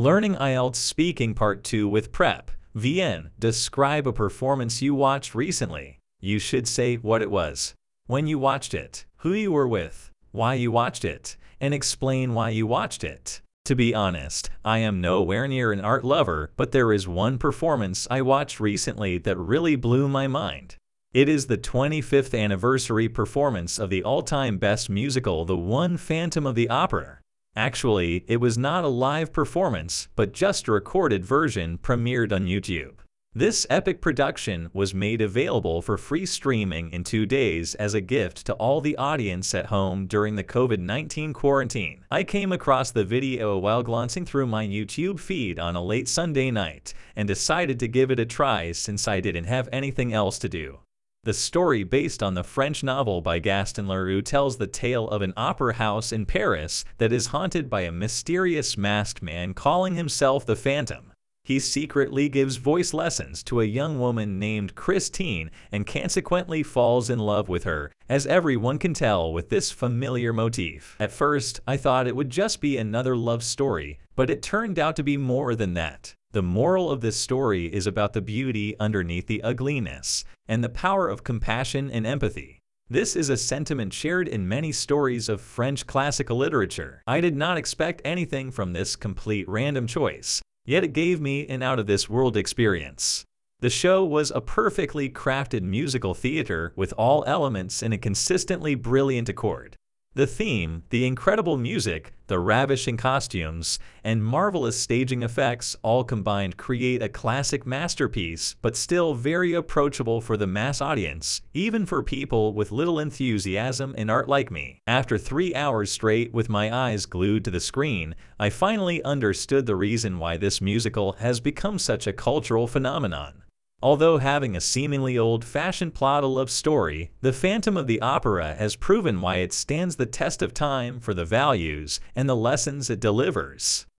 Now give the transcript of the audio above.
Learning IELTS Speaking Part 2 with Prep. VN. Describe a performance you watched recently. You should say what it was, when you watched it, who you were with, why you watched it, and explain why you watched it. To be honest, I am nowhere near an art lover, but there is one performance I watched recently that really blew my mind. It is the 25th anniversary performance of the all-time best musical The One Phantom of the Opera. Actually, it was not a live performance, but just a recorded version premiered on YouTube. This epic production was made available for free streaming in two days as a gift to all the audience at home during the COVID-19 quarantine. I came across the video while glancing through my YouTube feed on a late Sunday night and decided to give it a try since I didn't have anything else to do. The story based on the French novel by Gaston Leroux tells the tale of an opera house in Paris that is haunted by a mysterious masked man calling himself the Phantom. He secretly gives voice lessons to a young woman named Christine and consequently falls in love with her, as everyone can tell with this familiar motif. At first, I thought it would just be another love story, but it turned out to be more than that. The moral of this story is about the beauty underneath the ugliness and the power of compassion and empathy. This is a sentiment shared in many stories of French classical literature. I did not expect anything from this complete random choice, yet it gave me an out-of-this-world experience. The show was a perfectly crafted musical theater with all elements in a consistently brilliant accord. The theme, the incredible music, the ravishing costumes, and marvelous staging effects all combined create a classic masterpiece, but still very approachable for the mass audience, even for people with little enthusiasm in art like me. After three hours straight with my eyes glued to the screen, I finally understood the reason why this musical has become such a cultural phenomenon. Although having a seemingly old-fashioned plot of love story, The Phantom of the Opera has proven why it stands the test of time for the values and the lessons it delivers.